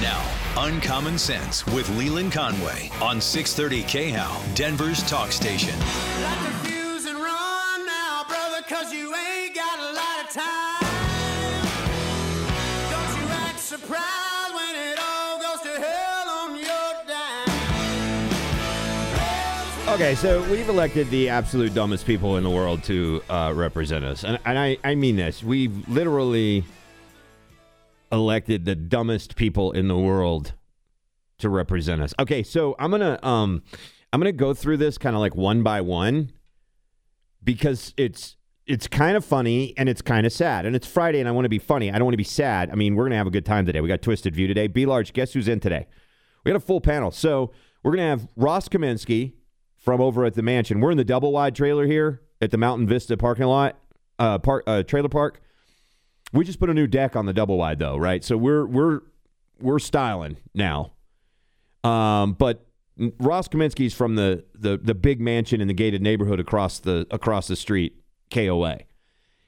Now, Uncommon Sense with Leland Conway on 630 KHOW, Denver's talk station. Light the fuse and run now, brother, cause you ain't got a lot of time. Don't you act surprised when it all goes to hell on your dime. Okay, so we've elected the absolute dumbest people in the world to uh, represent us, and, and I, I mean this. We've literally elected the dumbest people in the world to represent us. Okay, so I'm gonna um, I'm gonna go through this kind of like one by one because it's it's kind of funny and it's kind of sad, and it's Friday, and I want to be funny. I don't want to be sad. I mean, we're gonna have a good time today. We got Twisted View today. Be large. Guess who's in today? We got a full panel. So we're gonna have Ross Kaminsky from over at the mansion. We're in the double wide trailer here at the Mountain Vista parking lot, uh, park, uh, trailer park. We just put a new deck on the double wide though, right? So we're we're we're styling now. Um, but Ross Kaminsky's from the, the the big mansion in the gated neighborhood across the across the street, KOA.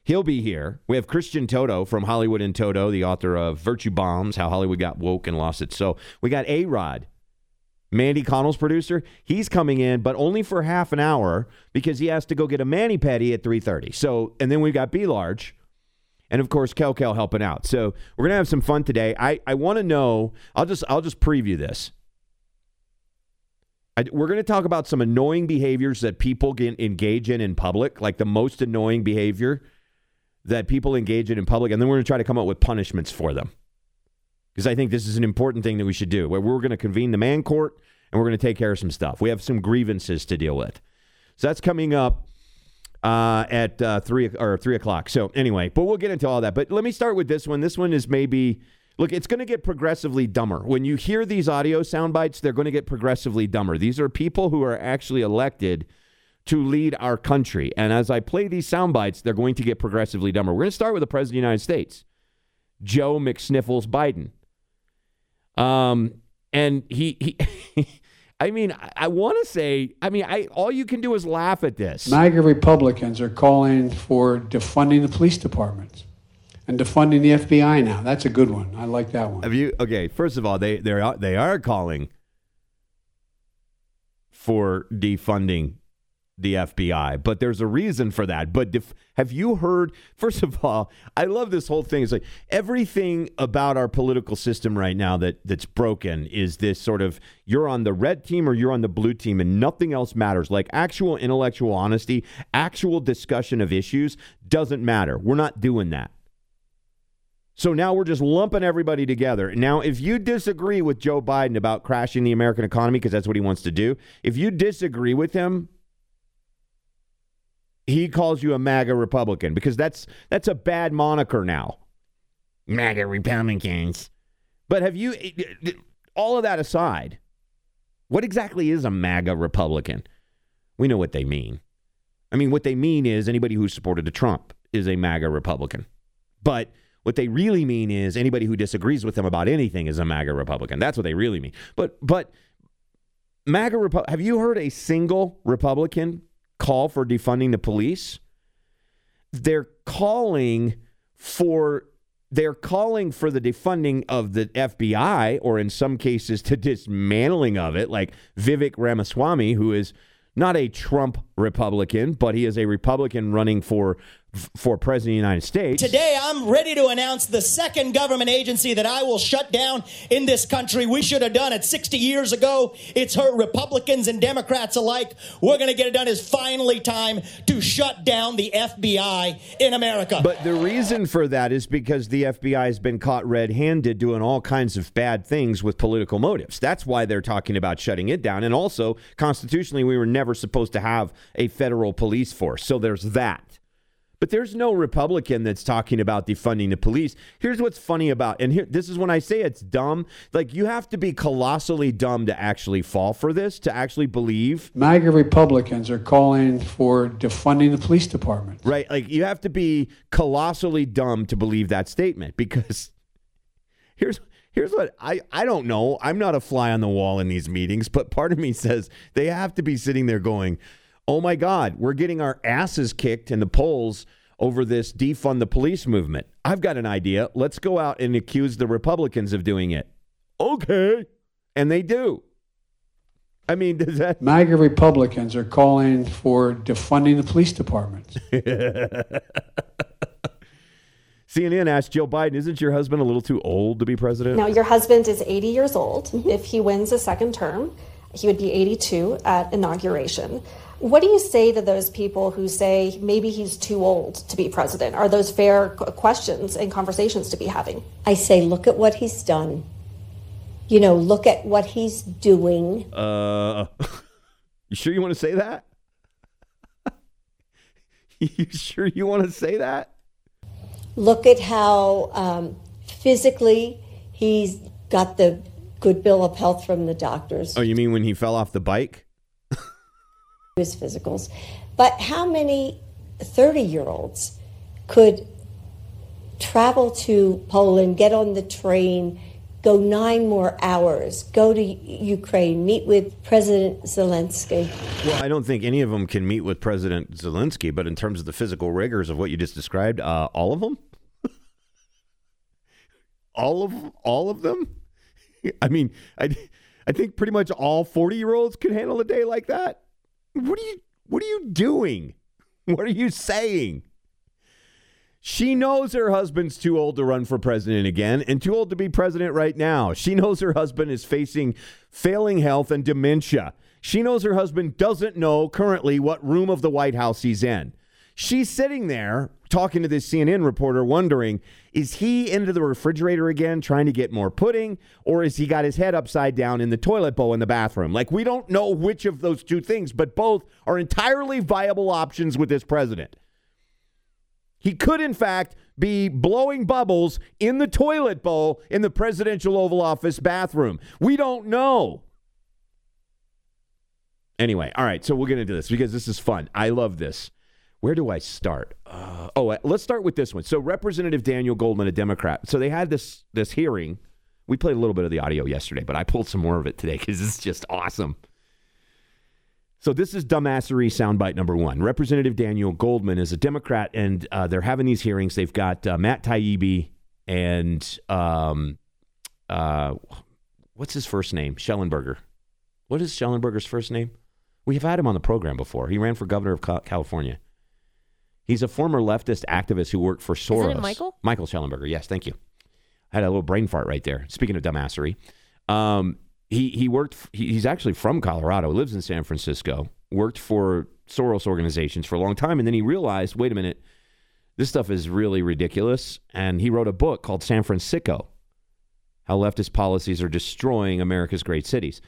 He'll be here. We have Christian Toto from Hollywood and Toto, the author of Virtue Bombs, How Hollywood Got Woke and Lost Its Soul. We got A Rod, Mandy Connell's producer. He's coming in, but only for half an hour because he has to go get a mani pedi at 3:30. So, and then we've got B Large. And of course, Kel Kel helping out. So we're gonna have some fun today. I, I want to know. I'll just I'll just preview this. I, we're going to talk about some annoying behaviors that people get engage in in public, like the most annoying behavior that people engage in in public, and then we're going to try to come up with punishments for them. Because I think this is an important thing that we should do. Where we're going to convene the man court and we're going to take care of some stuff. We have some grievances to deal with. So that's coming up uh, at uh, three or three o'clock. So anyway, but we'll get into all that. But let me start with this one. This one is maybe look. It's going to get progressively dumber when you hear these audio sound bites. They're going to get progressively dumber. These are people who are actually elected to lead our country, and as I play these sound bites, they're going to get progressively dumber. We're going to start with the president of the United States, Joe McSniffles Biden. Um, and he he. I mean, I, I want to say, I mean, I all you can do is laugh at this. MAGA Republicans are calling for defunding the police departments and defunding the FBI now. That's a good one. I like that one. Have you okay? First of all, they they are they are calling for defunding the FBI, but there's a reason for that. But def, have you heard? First of all, I love this whole thing. It's like everything about our political system right now that that's broken is this sort of you're on the red team or you're on the blue team, and nothing else matters. Like actual intellectual honesty, actual discussion of issues doesn't matter. We're not doing that. So now we're just lumping everybody together. Now, if you disagree with Joe Biden about crashing the American economy, because that's what he wants to do, if you disagree with him, he calls you a MAGA Republican because that's that's a bad moniker now. MAGA Republicans. But have you eh, eh, all of that aside, what exactly is a MAGA Republican? We know what they mean. I mean, what they mean is anybody who supported Trump is a MAGA Republican. But what they really mean is anybody who disagrees with them about anything is a MAGA Republican. That's what they really mean. But but MAGA Repu- have you heard a single Republican call for defunding the police? They're calling for they're calling for the defunding of the FBI or in some cases to dismantling of it like Vivek Ramaswamy who is not a Trump Republican, but he is a Republican running for for president of the United States. Today, I'm ready to announce the second government agency that I will shut down in this country. We should have done it 60 years ago. It's hurt Republicans and Democrats alike. We're going to get it done. It's finally time to shut down the FBI in America. But the reason for that is because the FBI has been caught red handed doing all kinds of bad things with political motives. That's why they're talking about shutting it down. And also, constitutionally, we were never supposed to have a federal police force. So there's that. But there's no Republican that's talking about defunding the police. Here's what's funny about, and here, this is when I say it's dumb. Like you have to be colossally dumb to actually fall for this, to actually believe, MAGA Republicans are calling for defunding the police department. right? Like you have to be colossally dumb to believe that statement because here's here's what I I don't know. I'm not a fly on the wall in these meetings, but part of me says they have to be sitting there going, "Oh my God, we're getting our asses kicked in the polls." Over this defund the police movement. I've got an idea. Let's go out and accuse the Republicans of doing it. Okay. And they do. I mean, does that MAGA Republicans are calling for defunding the police departments. CNN asked Joe Biden, isn't your husband a little too old to be president? Now, your husband is 80 years old. Mm-hmm. If he wins a second term, he would be 82 at inauguration. What do you say to those people who say maybe he's too old to be president? Are those fair questions and conversations to be having? I say, look at what he's done. You know, look at what he's doing. Uh, you sure you want to say that? you sure you want to say that? Look at how um, physically he's got the good bill of health from the doctors, Oh, you mean when he fell off the bike? His physicals. But how many 30 year olds could travel to Poland, get on the train, go nine more hours, go to Ukraine, meet with President Zelensky? Well, I don't think any of them can meet with President Zelensky, but in terms of the physical rigors of what you just described, uh, all of them? all of all of them? I mean, I, I think pretty much all 40 year olds could handle a day like that. What are you what are you doing? What are you saying? She knows her husband's too old to run for president again and too old to be president right now. She knows her husband is facing failing health and dementia. She knows her husband doesn't know currently what room of the White House he's in. She's sitting there talking to this CNN reporter, wondering is he into the refrigerator again trying to get more pudding, or is he got his head upside down in the toilet bowl in the bathroom? Like, we don't know which of those two things, but both are entirely viable options with this president. He could, in fact, be blowing bubbles in the toilet bowl in the presidential Oval Office bathroom. We don't know. Anyway, all right, so we'll get into this because this is fun. I love this. Where do I start? Uh, oh, uh, let's start with this one. So, Representative Daniel Goldman, a Democrat. So they had this this hearing. We played a little bit of the audio yesterday, but I pulled some more of it today because it's just awesome. So this is dumbassery soundbite number one. Representative Daniel Goldman is a Democrat, and uh, they're having these hearings. They've got uh, Matt Taibbi and um, uh, what's his first name? Shellenberger. What is Shellenberger's first name? We've had him on the program before. He ran for governor of California. He's a former leftist activist who worked for Soros. Michael? Michael Shellenberger. Yes, thank you. I had a little brain fart right there. Speaking of dumbassery, um, he he worked. He, he's actually from Colorado. Lives in San Francisco. Worked for Soros organizations for a long time, and then he realized, wait a minute, this stuff is really ridiculous. And he wrote a book called San Francisco: How Leftist Policies Are Destroying America's Great Cities,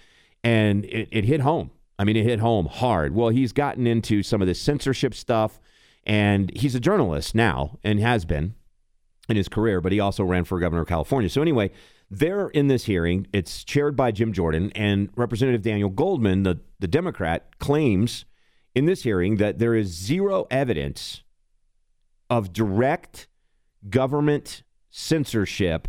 and it, it hit home. I mean, it hit home hard. Well, he's gotten into some of this censorship stuff, and he's a journalist now and has been in his career, but he also ran for governor of California. So anyway, they're in this hearing. It's chaired by Jim Jordan and Representative Daniel Goldman, the, the Democrat, claims in this hearing that there is zero evidence of direct government censorship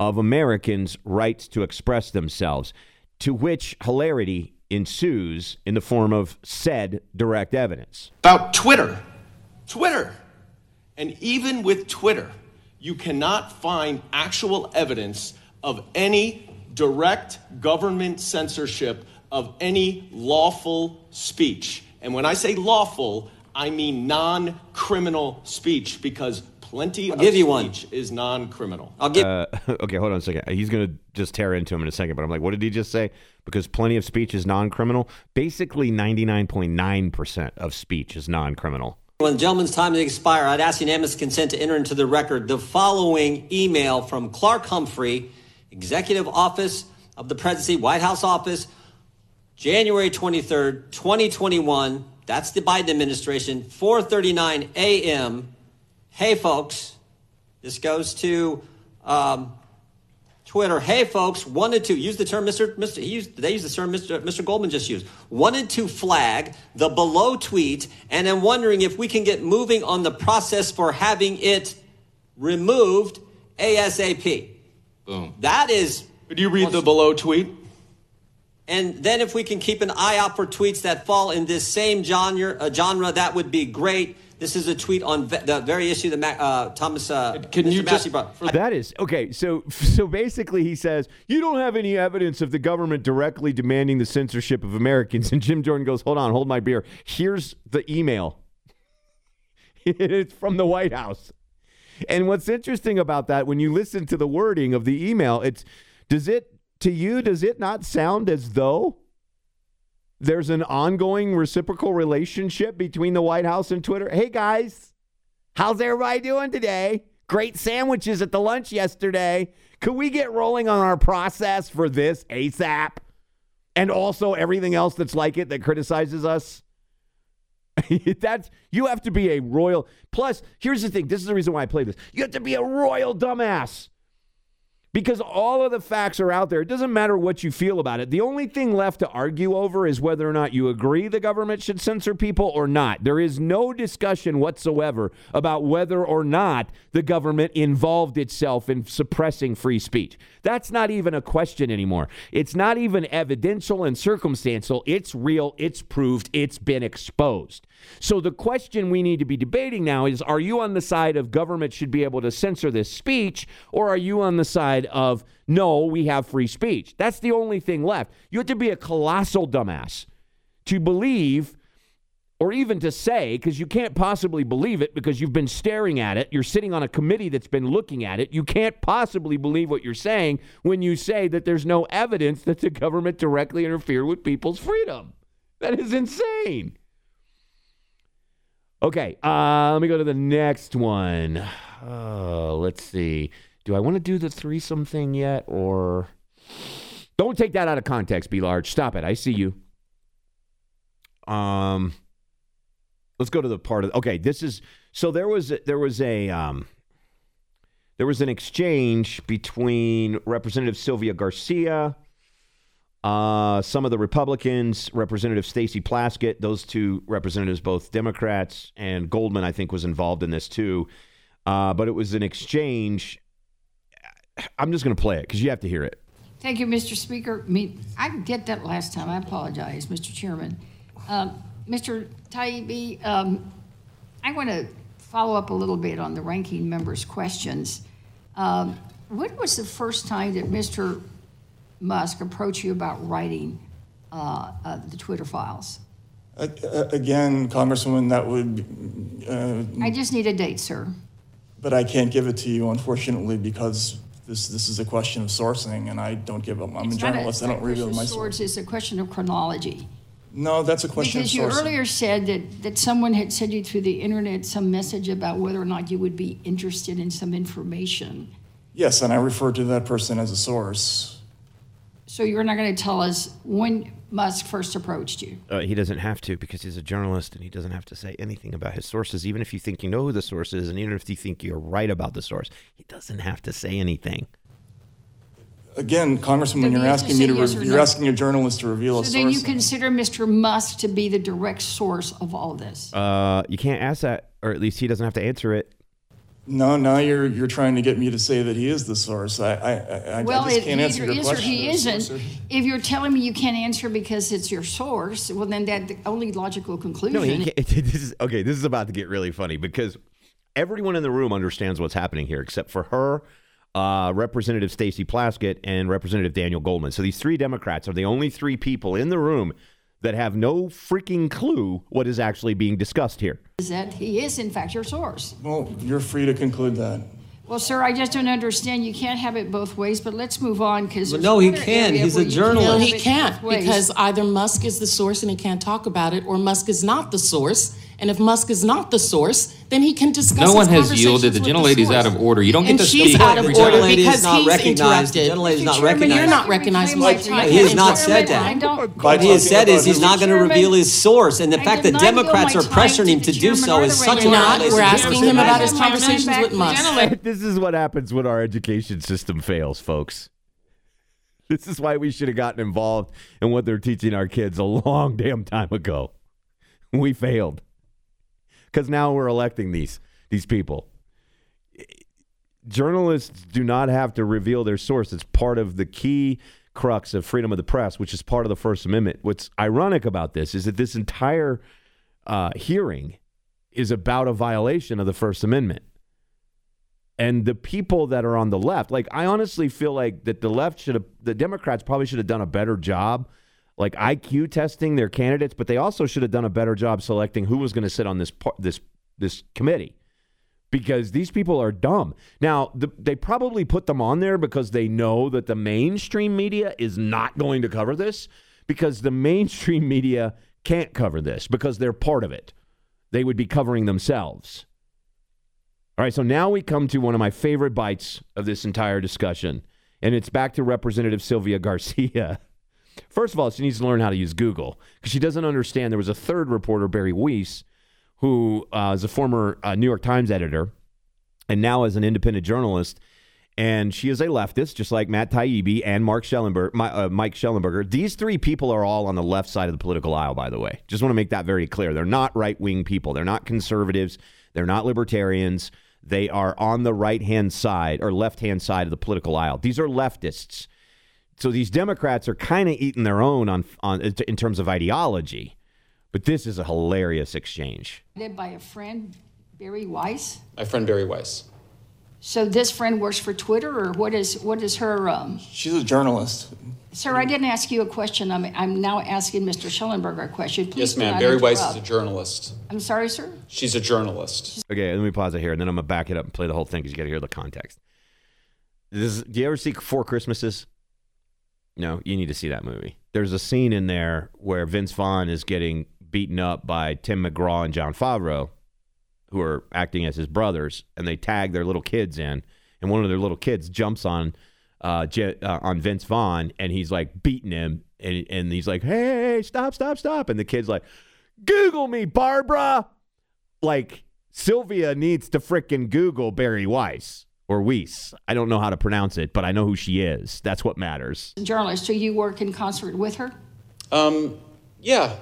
of Americans' rights to express themselves, to which hilarity ensues in the form of said direct evidence. About Twitter. Twitter. And even with Twitter, you cannot find actual evidence of any direct government censorship of any lawful speech. And when I say lawful, I mean non criminal speech because plenty of give you one. speech is non criminal. I'll give. Uh, okay, hold on a second. He's going to just tear into him in a second, but I'm like, what did he just say? Because plenty of speech is non criminal. Basically, 99.9% of speech is non criminal. When the gentleman's time to expire, I'd ask unanimous consent to enter into the record the following email from Clarke Humphrey, Executive Office of the Presidency, White House Office, January 23rd, 2021, That's the Biden administration. 4:39 a.m. Hey, folks. This goes to um, Twitter. Hey, folks. Wanted to use the term Mr. Mr. He used, they used the term Mr. Mr. Goldman just used. Wanted to flag the below tweet, and I'm wondering if we can get moving on the process for having it removed ASAP. Boom. That is. Could you read the below tweet? And then if we can keep an eye out for tweets that fall in this same genre, uh, genre that would be great. This is a tweet on ve- the very issue that Mac, uh, Thomas uh, Can Mr. you Massie just- brought. That is okay. So, so basically, he says you don't have any evidence of the government directly demanding the censorship of Americans. And Jim Jordan goes, "Hold on, hold my beer. Here's the email. it's from the White House." And what's interesting about that, when you listen to the wording of the email, it's does it to you? Does it not sound as though there's an ongoing reciprocal relationship between the White House and Twitter? Hey guys, How's everybody doing today? Great sandwiches at the lunch yesterday. Could we get rolling on our process for this ASAP? And also everything else that's like it that criticizes us? that's you have to be a royal. Plus, here's the thing. This is the reason why I play this. You have to be a royal dumbass. Because all of the facts are out there. It doesn't matter what you feel about it. The only thing left to argue over is whether or not you agree the government should censor people or not. There is no discussion whatsoever about whether or not the government involved itself in suppressing free speech. That's not even a question anymore. It's not even evidential and circumstantial. It's real, it's proved, it's been exposed. So the question we need to be debating now is are you on the side of government should be able to censor this speech or are you on the side of no, we have free speech? That's the only thing left. You have to be a colossal dumbass to believe or even to say, because you can't possibly believe it because you've been staring at it. You're sitting on a committee that's been looking at it. You can't possibly believe what you're saying when you say that there's no evidence that the government directly interfered with people's freedom. That is insane. Okay, uh, let me go to the next one. Uh, let's see. Do I want to do the threesome thing yet, or don't take that out of context? Be large. Stop it. I see you. Um, let's go to the part of. Okay, this is so there was there was a um, there was an exchange between Representative Sylvia Garcia. Uh, some of the Republicans, Representative Stacey Plaskett, those two representatives, both Democrats, and Goldman, I think, was involved in this too. Uh, but it was an exchange. I'm just going to play it because you have to hear it. Thank you, Mr. Speaker. Me, I did that last time. I apologize, Mr. Chairman. Um, Mr. Taibbi, um, I want to follow up a little bit on the ranking member's questions. Um, when was the first time that Mr. Musk approach you about writing uh, uh, the Twitter files? Again, Congresswoman, that would, uh, I just need a date, sir. but I can't give it to you unfortunately because this, this is a question of sourcing and I don't give up. I'm a It's not journalist, I don't a reveal my of source. It's a question of chronology. No, that's a question of Because you earlier said that, that someone had sent you through the internet some message about whether or not you would be interested in some information. Yes, and I refer to that person as a source. So you're not going to tell us when Musk first approached you? Uh, he doesn't have to because he's a journalist and he doesn't have to say anything about his sources, even if you think you know who the source is and even if you think you're right about the source. He doesn't have to say anything. Again, Congresswoman, when you're you have to asking me to, yes re- or you're no. asking a journalist to reveal a source. So then you consider Mr. Musk to be the direct source of all this? Uh, you can't ask that, or at least he doesn't have to answer it. No, now you're, you're trying to get me to say that he is the source. I, I, I, I Well, just it can't answer either your is or he isn't. If you're telling me you can't answer because it's your source, well, then that the only logical conclusion. No, he can't. This is okay. This is about to get really funny because everyone in the room understands what's happening here, except for her, uh, Representative Stacey Plaskett, and Representative Daniel Goldman. So these three Democrats are the only three people in the room that have no freaking clue what is actually being discussed here. is that he is in fact your source. Well, you're free to conclude that. Well, sir, I just don't understand. You can't have it both ways, but let's move on because no, he can. He's a journalist. No, he can't because either Musk is the source and he can't talk about it, or Musk is not the source And if Musk is not the source, then he can discuss. No one has yielded. The with gentlelady's source. out of order. You don't get to she's speak out of order because not he's recognized. interrupted. Gentlelady's not Mr. Chairman, recognized. You're not recognized. What he has not said that. What he has said is he's not going to reveal his source, and the I fact that Democrats are pressuring him to do so is such a We're not. We're asking him about his conversations with Musk. this is what happens when our education system fails, folks. This is why we should have gotten involved in what they're teaching our kids a long damn time ago. We failed. Because now we're electing these these people. Journalists do not have to reveal their source. It's part of the key crux of freedom of the press, which is part of the First Amendment. What's ironic about this is that this entire uh, hearing is about a violation of the First Amendment. And the people that are on the left, like I honestly feel like that the left should have, the Democrats probably should have done a better job, like IQ testing their candidates, but they also should have done a better job selecting who was going to sit on this par- this this committee, because these people are dumb. Now the, they probably put them on there because they know that the mainstream media is not going to cover this, because the mainstream media can't cover this because they're part of it. They would be covering themselves. All right, so now we come to one of my favorite bites of this entire discussion, and it's back to Representative Sylvia Garcia. First of all, she needs to learn how to use Google because she doesn't understand. There was a third reporter, Bari Weiss, who uh, is a former uh, New York Times editor and now is an independent journalist. And she is a leftist, just like Matt Taibbi and Mark Schellenberg, my, uh, Mike Shellenberger. These three people are all on the left side of the political aisle, by the way. Just want to make that very clear. They're not right wing people. They're not conservatives. They're not libertarians. They are on the right hand side or left hand side of the political aisle. These are leftists. So these Democrats are kind of eating their own on, on in terms of ideology. But this is a hilarious exchange. Led by a friend, Bari Weiss. My friend Bari Weiss. So this friend works for Twitter, or what is what is her? Um, She's a journalist. sir, I didn't ask you a question. I'm I'm now asking Mr. Shellenberger a question. Please Yes, ma'am. not Bari Weiss is a journalist. I'm sorry, sir. She's a journalist. Okay, let me pause it here, and then I'm gonna back it up and play the whole thing because you got to hear the context. This is, do you ever see Four Christmases? No, you need to see that movie. There's a scene in there where Vince Vaughn is getting beaten up by Tim McGraw and Jon Favreau, who are acting as his brothers, and they tag their little kids in, and one of their little kids jumps on uh, uh on Vince Vaughn, and he's like beating him, and and he's like, "Hey, stop, stop, stop!" And the kid's like, "Google me, Barbara." Like Sylvia needs to frickin' Google Bari Weiss or Weiss. I don't know how to pronounce it, but I know who she is. That's what matters. Journalist. So you work in concert with her? Um, yeah.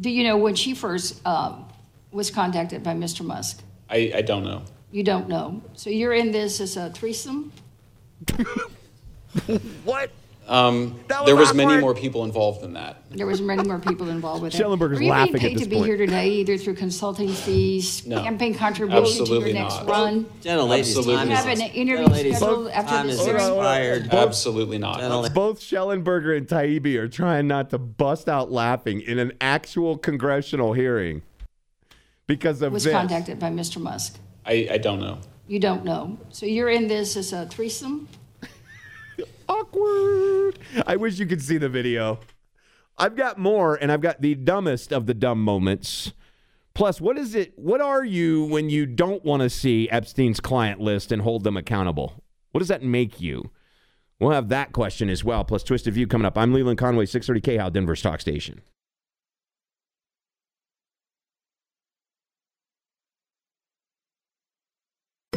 Do you know when she first um, was contacted by Mr. Musk? I, I don't know. You don't know. So you're in this as a threesome? what? Um, was there was many more people involved than that. There was many more people involved with it. Shellenberger's Are you laughing being at paid this to be point. here today, either through consulting fees, No. campaign contribution to your next not. run? Gentlelady's Absolutely time You have an interview Gentlelady's scheduled after time this is hearing? expired. Absolutely not. Both Shellenberger and Taibbi are trying not to bust out laughing in an actual congressional hearing because of this. Was this. contacted by Mr. Musk. I, I don't know. You don't know. So you're in this as a threesome? Awkward. I wish you could see the video. I've got more, and I've got the dumbest of the dumb moments. Plus, what is it? What are you when you don't want to see Epstein's client list and hold them accountable? What does that make you? We'll have that question as well. Plus, Twisted View coming up. I'm Leland Conway, 630 K How, Denver's Talk Station.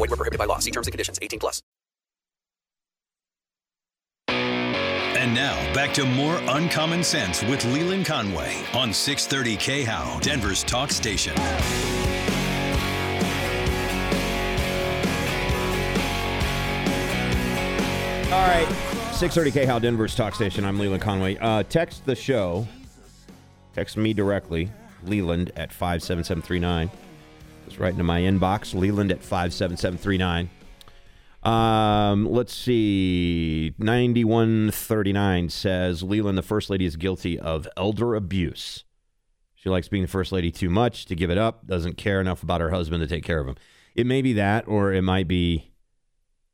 Void were prohibited by law. See terms and conditions. 18 plus. And now back to more Uncommon Sense with Leland Conway on 630 KHOW, Denver's talk station. All right. 630 K How Denver's Talk Station. I'm Leland Conway. Uh, text the show. Text me directly, Leland at 57739. Right into my inbox, Leland at 57739. Um, let's see. 9139 says Leland, the first lady, is guilty of elder abuse. She likes being the first lady too much to give it up, doesn't care enough about her husband to take care of him. It may be that, or it might be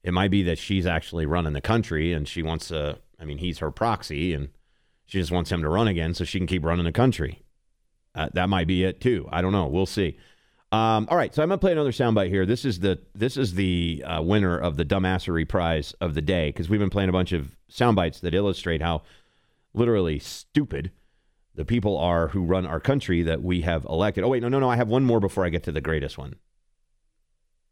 it might be that she's actually running the country and she wants to I mean, he's her proxy and she just wants him to run again so she can keep running the country. Uh, that might be it too. I don't know. We'll see. Um, all right, so I'm gonna play another soundbite here. This is the this is the uh, winner of the dumbassery prize of the day because we've been playing a bunch of soundbites that illustrate how literally stupid the people are who run our country that we have elected. Oh wait, no, no, no. I have one more before I get to the greatest one.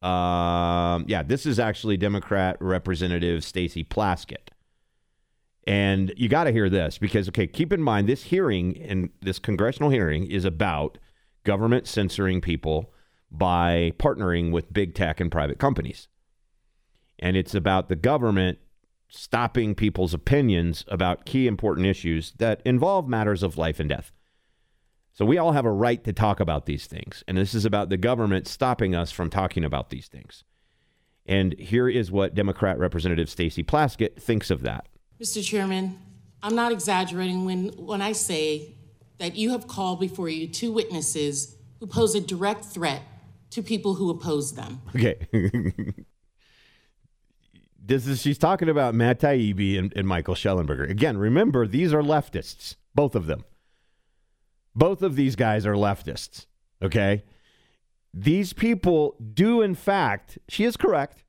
Um, yeah, this is actually Democrat Representative Stacey Plaskett. And you got to hear this because, okay, keep in mind this hearing and this congressional hearing is about government censoring people by partnering with big tech and private companies. And it's about the government stopping people's opinions about key important issues that involve matters of life and death. So we all have a right to talk about these things. And this is about the government stopping us from talking about these things. And here is what Democrat Representative Stacey Plaskett thinks of that. Mr. Chairman, I'm not exaggerating when, when I say that you have called before you two witnesses who pose a direct threat to people who oppose them. Okay. this is she's talking about Matt Taibbi and, and Michael Shellenberger. Again, remember these are leftists, both of them. Both of these guys are leftists. Okay. These people do, in fact, she is correct.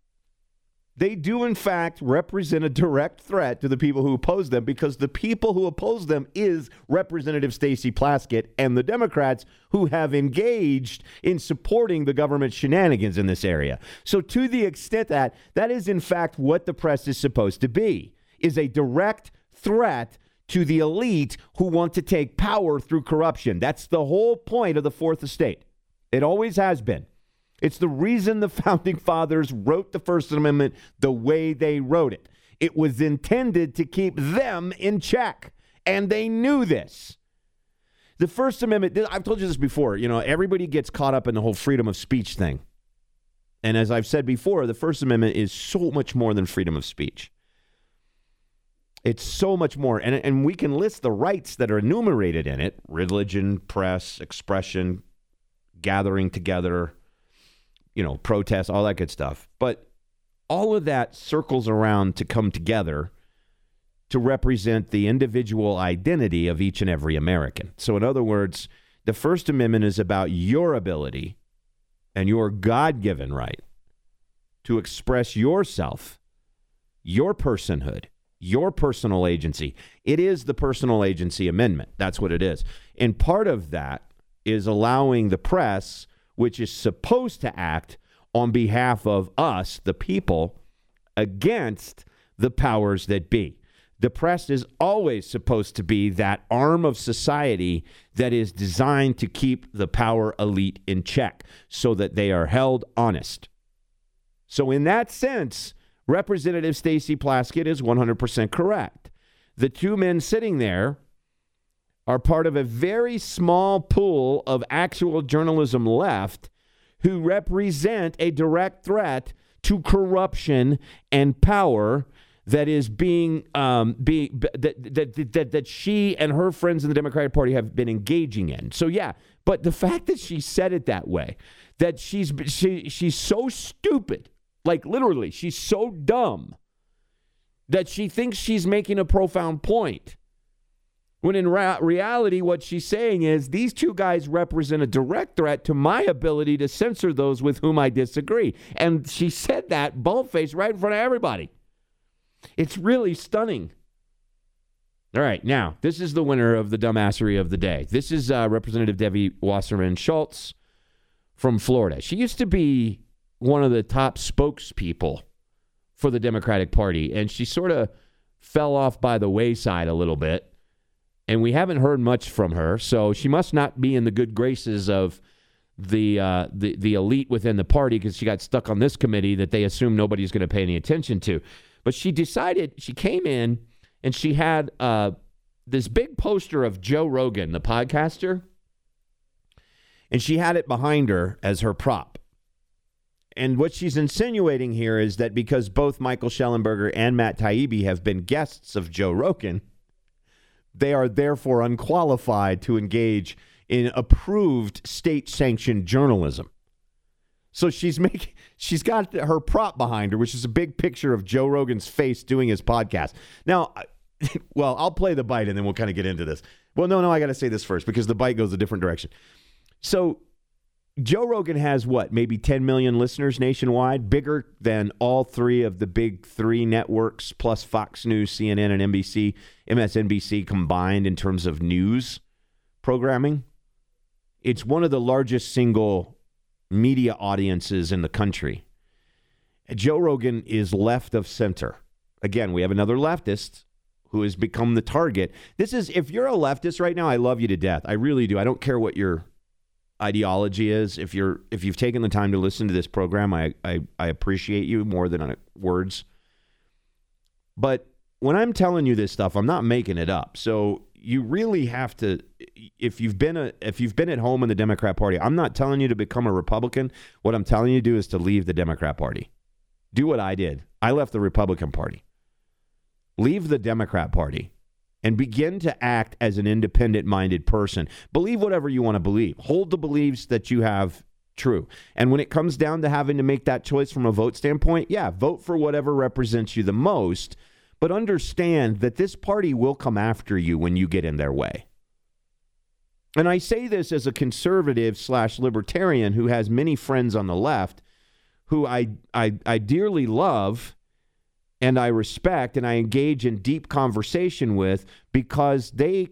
They do, in fact, represent a direct threat to the people who oppose them because the people who oppose them is Representative Stacey Plaskett and the Democrats who have engaged in supporting the government shenanigans in this area. So, to the extent that that is, in fact, what the press is supposed to be, is a direct threat to the elite who want to take power through corruption. That's the whole point of the Fourth Estate. It always has been. It's the reason the founding fathers wrote the First Amendment the way they wrote it. It was intended to keep them in check, and they knew this. The First Amendment, I've told you this before, you know, everybody gets caught up in the whole freedom of speech thing. And as I've said before, the First Amendment is so much more than freedom of speech. It's so much more. And, and we can list the rights that are enumerated in it religion, press, expression, gathering together, you know, protests, all that good stuff. But all of that circles around to come together to represent the individual identity of each and every American. So, in other words, the First Amendment is about your ability and your God given right to express yourself, your personhood, your personal agency. It is the personal agency amendment. That's what it is. And part of that is allowing the press, which is supposed to act on behalf of us, the people, against the powers that be. The press is always supposed to be that arm of society that is designed to keep the power elite in check so that they are held honest. So, in that sense, Representative Stacey Plaskett is 100% correct. The two men sitting there are part of a very small pool of actual journalism left who represent a direct threat to corruption and power that is being um, being that, that that that she and her friends in the Democratic Party have been engaging in. So yeah, but the fact that she said it that way, that she's she she's so stupid, like literally, she's so dumb that she thinks she's making a profound point. When in ra- reality, what she's saying is these two guys represent a direct threat to my ability to censor those with whom I disagree. And she said that boldface right in front of everybody. It's really stunning. All right, now, this is the winner of the dumbassery of the day. This is uh, Representative Debbie Wasserman Schultz from Florida. She used to be one of the top spokespeople for the Democratic Party, and she sort of fell off by the wayside a little bit. And we haven't heard much from her, so she must not be in the good graces of the uh, the the elite within the party because she got stuck on this committee that they assume nobody's going to pay any attention to. But she decided she came in and she had uh, this big poster of Joe Rogan, the podcaster, and she had it behind her as her prop. And what she's insinuating here is that because both Michael Shellenberger and Matt Taibbi have been guests of Joe Rogan, they are therefore unqualified to engage in approved state sanctioned journalism. So she's making she's got her prop behind her, which is a big picture of Joe Rogan's face doing his podcast. Now, well, I'll play the bite and then we'll kind of get into this. Well, no, no, I got to say this first because the bite goes a different direction. So Joe Rogan has what, maybe 10 million listeners nationwide, bigger than all three of the big three networks plus Fox News, CNN, and NBC, MSNBC combined in terms of news programming. It's one of the largest single media audiences in the country. Joe Rogan is left of center. Again, we have another leftist who has become the target. This is, if you're a leftist right now, I love you to death. I really do. I don't care what your ideology is. If you're, if you've taken the time to listen to this program, I, I, I appreciate you more than uh, words. But when I'm telling you this stuff, I'm not making it up. So you really have to if you've been a if you've been at home in the Democrat Party, I'm not telling you to become a Republican. What I'm telling you to do is to leave the Democrat Party. Do what I did. I left the Republican Party. Leave the Democrat Party and begin to act as an independent minded person. Believe whatever you want to believe. Hold the beliefs that you have true. And when it comes down to having to make that choice from a vote standpoint, yeah, vote for whatever represents you the most, but understand that this party will come after you when you get in their way. And I say this as a conservative slash libertarian who has many friends on the left who I, I, I dearly love and I respect and I engage in deep conversation with because they,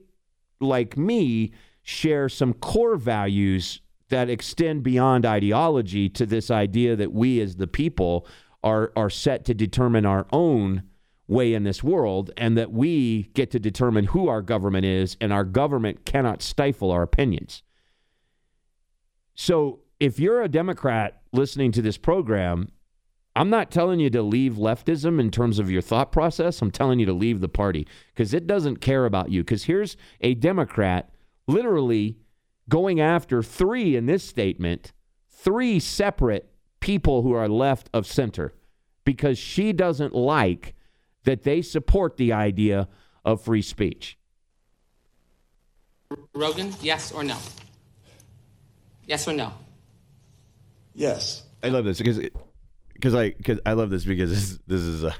like me, share some core values that extend beyond ideology to this idea that we as the people are, are set to determine our own way in this world and that we get to determine who our government is and our government cannot stifle our opinions. So if you're a Democrat listening to this program, I'm not telling you to leave leftism in terms of your thought process. I'm telling you to leave the party because it doesn't care about you. Because here's a Democrat literally going after three in this statement, three separate people who are left of center because she doesn't like that they support the idea of free speech. Rogan, yes or no? Yes or no? Yes. I love this because because I because I love this because this this is a.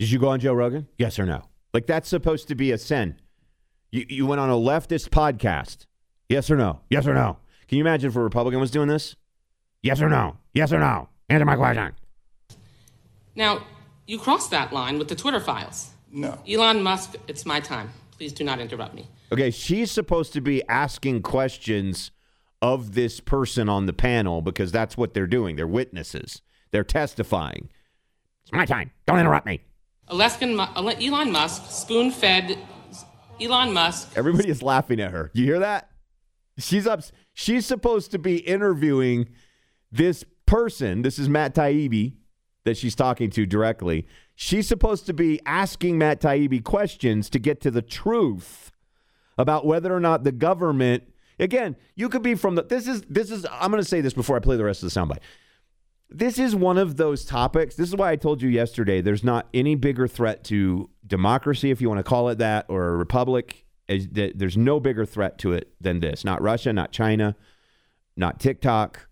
Did you go on Joe Rogan? Yes or no? Like that's supposed to be a sin. You you went on a leftist podcast. Yes or no? Yes or no? Can you imagine if a Republican was doing this? Yes or no? Yes or no? Answer my question. Now, you crossed that line with the Twitter files. No. Elon Musk, it's my time. Please do not interrupt me. Okay, she's supposed to be asking questions of this person on the panel because that's what they're doing. They're witnesses. They're testifying. It's my time. Don't interrupt me. Alaskan Elon Musk spoon fed Elon Musk. Everybody is laughing at her. You hear that? She's up. She's supposed to be interviewing this person. This is Matt Taibbi that she's talking to directly. She's supposed to be asking Matt Taibbi questions to get to the truth about whether or not the government. Again, you could be from the. This is this is. I'm going to say this before I play the rest of the soundbite. This is one of those topics. This is why I told you yesterday. There's not any bigger threat to democracy, if you want to call it that, or a republic. There's no bigger threat to it than this. Not Russia, not China, not TikTok,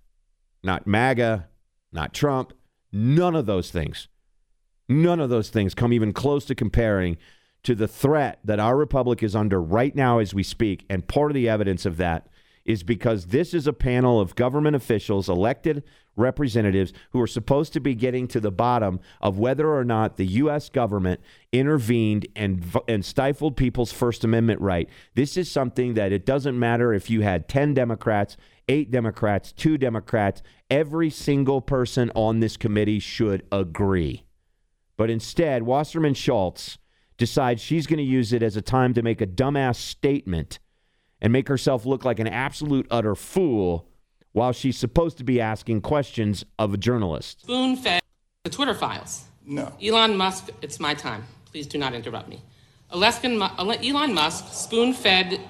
not MAGA, not Trump. None of those things. None of those things come even close to comparing to the threat that our republic is under right now as we speak. And part of the evidence of that is because this is a panel of government officials, elected representatives, who are supposed to be getting to the bottom of whether or not the U.S. government intervened and, and stifled people's First Amendment right. This is something that it doesn't matter if you had 10 Democrats, eight Democrats, two Democrats, every single person on this committee should agree. But instead, Wasserman Schultz decides she's going to use it as a time to make a dumbass statement and make herself look like an absolute utter fool while she's supposed to be asking questions of a journalist. Spoon fed the Twitter files. No. Elon Musk, it's my time. Please do not interrupt me. Alaskan Elon Musk spoon fed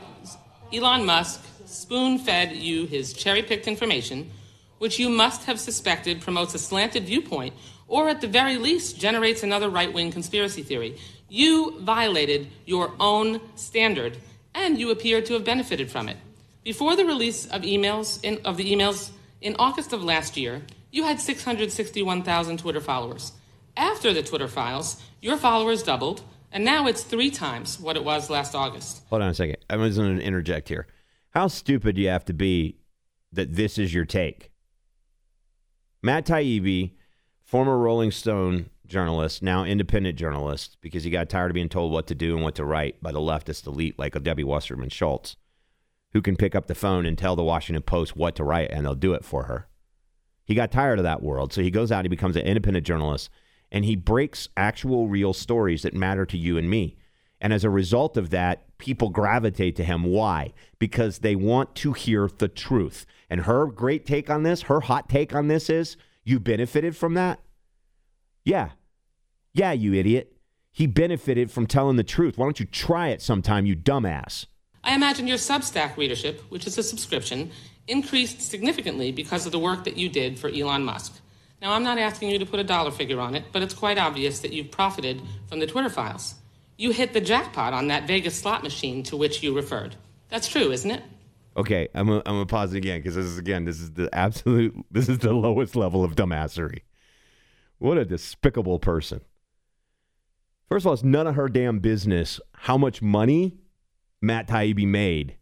Elon Musk spoon fed you his cherry picked information, which you must have suspected promotes a slanted viewpoint or at the very least generates another right wing conspiracy theory. You violated your own standard and you appear to have benefited from it. Before the release of emails in, of the emails in August of last year, you had 661,000 Twitter followers. After the Twitter files, your followers doubled, and now it's three times what it was last August. Hold on a second. I'm just going to interject here. How stupid do you have to be that this is your take? Matt Taibbi, former Rolling Stone journalist, now independent journalist, because he got tired of being told what to do and what to write by the leftist elite like a Debbie Wasserman Schultz, who can pick up the phone and tell the Washington Post what to write and they'll do it for her. He got tired of that world, so he goes out, he becomes an independent journalist, and he breaks actual real stories that matter to you and me. And as a result of that, people gravitate to him. Why? Because they want to hear the truth. And her great take on this, her hot take on this is you benefited from that? Yeah. Yeah, you idiot. He benefited from telling the truth. Why don't you try it sometime, you dumbass? I imagine your Substack readership, which is a subscription, increased significantly because of the work that you did for Elon Musk. Now, I'm not asking you to put a dollar figure on it, but it's quite obvious that you've profited from the Twitter files. You hit the jackpot on that Vegas slot machine to which you referred. That's true, isn't it? Okay, I'm gonna, I'm gonna pause it again because this is again this is the absolute this is the lowest level of dumbassery. What a despicable person. First of all, it's none of her damn business how much money Matt Taibbi made.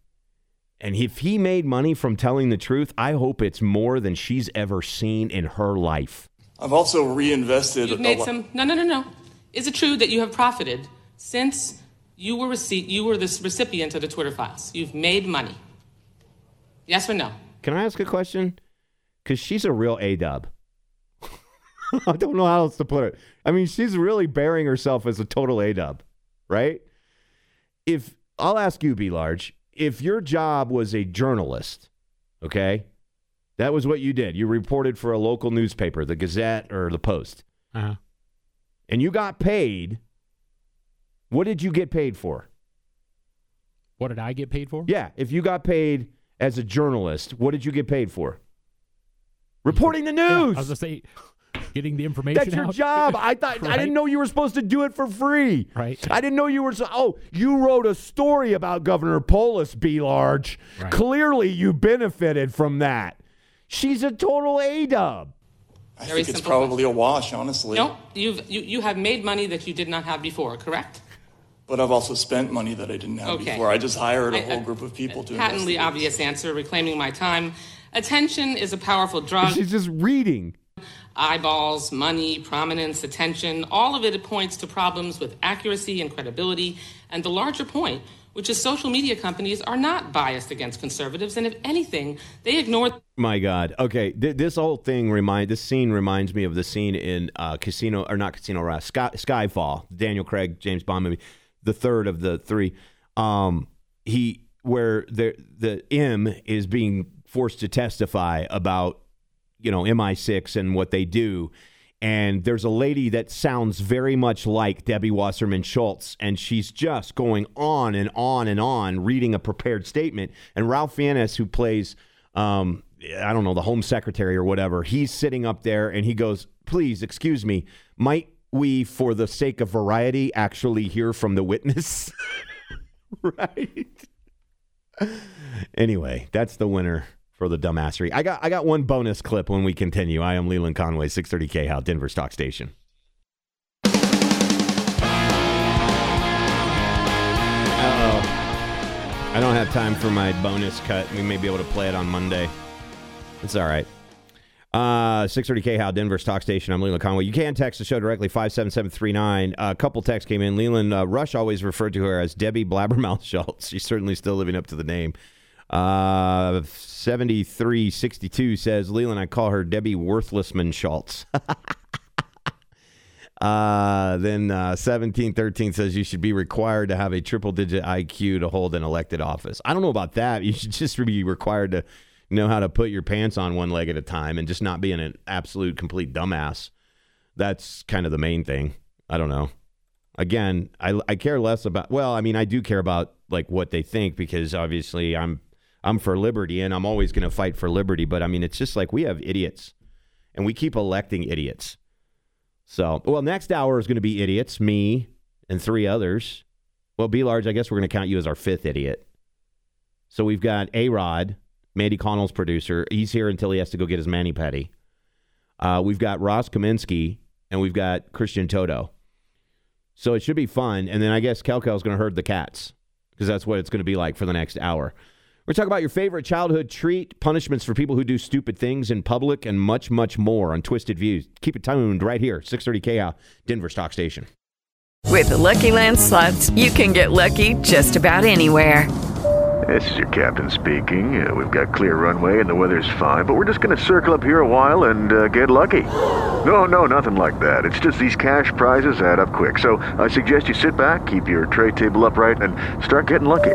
And if he made money from telling the truth, I hope it's more than she's ever seen in her life. I've also reinvested. You've made lo- some. No, no, no, no. Is it true that you have profited since you were receipt? You were the recipient of the Twitter files. You've made money. Yes or no? Can I ask a question? Because she's a real A dub. I don't know how else to put it. I mean, she's really bearing herself as a total A dub, right? If I'll ask you, B Large, if your job was a journalist, okay, that was what you did. You reported for a local newspaper, the Gazette or the Post, Uh-huh. and you got paid. What did you get paid for? What did I get paid for? Yeah, if you got paid as a journalist, what did you get paid for? Reporting the Yeah, news. I was gonna say, getting the information. That's your out. job. I thought I didn't know you were supposed to do it for free. Right. I didn't know you were. So, oh, you wrote a story about Governor Polis. Be large. Right. Clearly, you benefited from that. She's a total a dub. I Very think it's simple probably a wash, honestly. No, you've, you, you have made money that you did not have before, correct? But I've also spent money that I didn't have Okay. before. I just hired a I- whole I- group of people to Patently investigate. obvious answer, reclaiming my time. Attention is a powerful drug. She's just reading. Eyeballs, money, prominence, attention, all of it points to problems with accuracy and credibility. And the larger point, which is social media companies are not biased against conservatives, and if anything, they ignore My God. Okay, th- this whole thing remind this scene reminds me of the scene in uh, Casino or not Casino Rock, Sky, Skyfall, Daniel Craig James Bond movie, the third of the three. Um, he where the the M is being forced to testify about you know MI6 and what they do. And there's a lady that sounds very much like Debbie Wasserman Schultz, and she's just going on and on and on reading a prepared statement. And Ralph Fiennes, who plays, um, I don't know, the Home Secretary or whatever, he's sitting up there and he goes, Please, excuse me, might we, for the sake of variety, actually hear from the witness? right. Anyway, that's the winner for the dumbassery. I got I got one bonus clip when we continue. I am Leland Conway, 630 KHOW, Denver Stock station. Uh-oh. I don't have time for my bonus cut. We may be able to play it on Monday. It's all right. Uh, 630KHOW, Denver's talk station. I'm Leland Conway. You can text the show directly, 57739. a couple texts came in. Leland uh, Rush always referred to her as Debbie Blabbermouth Schultz. She's certainly still living up to the name. Uh, 7362 says, Leland, I call her Debbie Worthlessman Schultz. Uh, then uh, 1713 says you should be required to have a triple digit IQ to hold an elected office. I don't know about that. You should just be required to know how to put your pants on one leg at a time and just not being an absolute complete dumbass. That's kind of the main thing. I don't know. Again, I, I care less about, well, I mean, I do care about like what they think because obviously I'm, I'm for liberty and I'm always going to fight for liberty. But I mean, it's just like we have idiots and we keep electing idiots. So, well, next hour is going to be idiots, me and three others. Well, B Large, I guess we're going to count you as our fifth idiot. So we've got A Rod, Mandy Connell's producer. He's here until he has to go get his mani petty. Uh, we've got Ross Kaminsky and we've got Christian Toto. So it should be fun. And then I guess Kelkel's going to herd the cats because that's what it's going to be like for the next hour. We're talking about your favorite childhood treat, punishments for people who do stupid things in public, and much, much more on Twisted Views. Keep it tuned right here, 630 KL, Denver Stock station. With the Lucky Land slots, you can get lucky just about anywhere. This is your captain speaking. Uh, we've got clear runway and the weather's fine, but we're just going to circle up here a while and uh, get lucky. No, no, nothing like that. It's just these cash prizes add up quick. So I suggest you sit back, keep your tray table upright, and start getting lucky.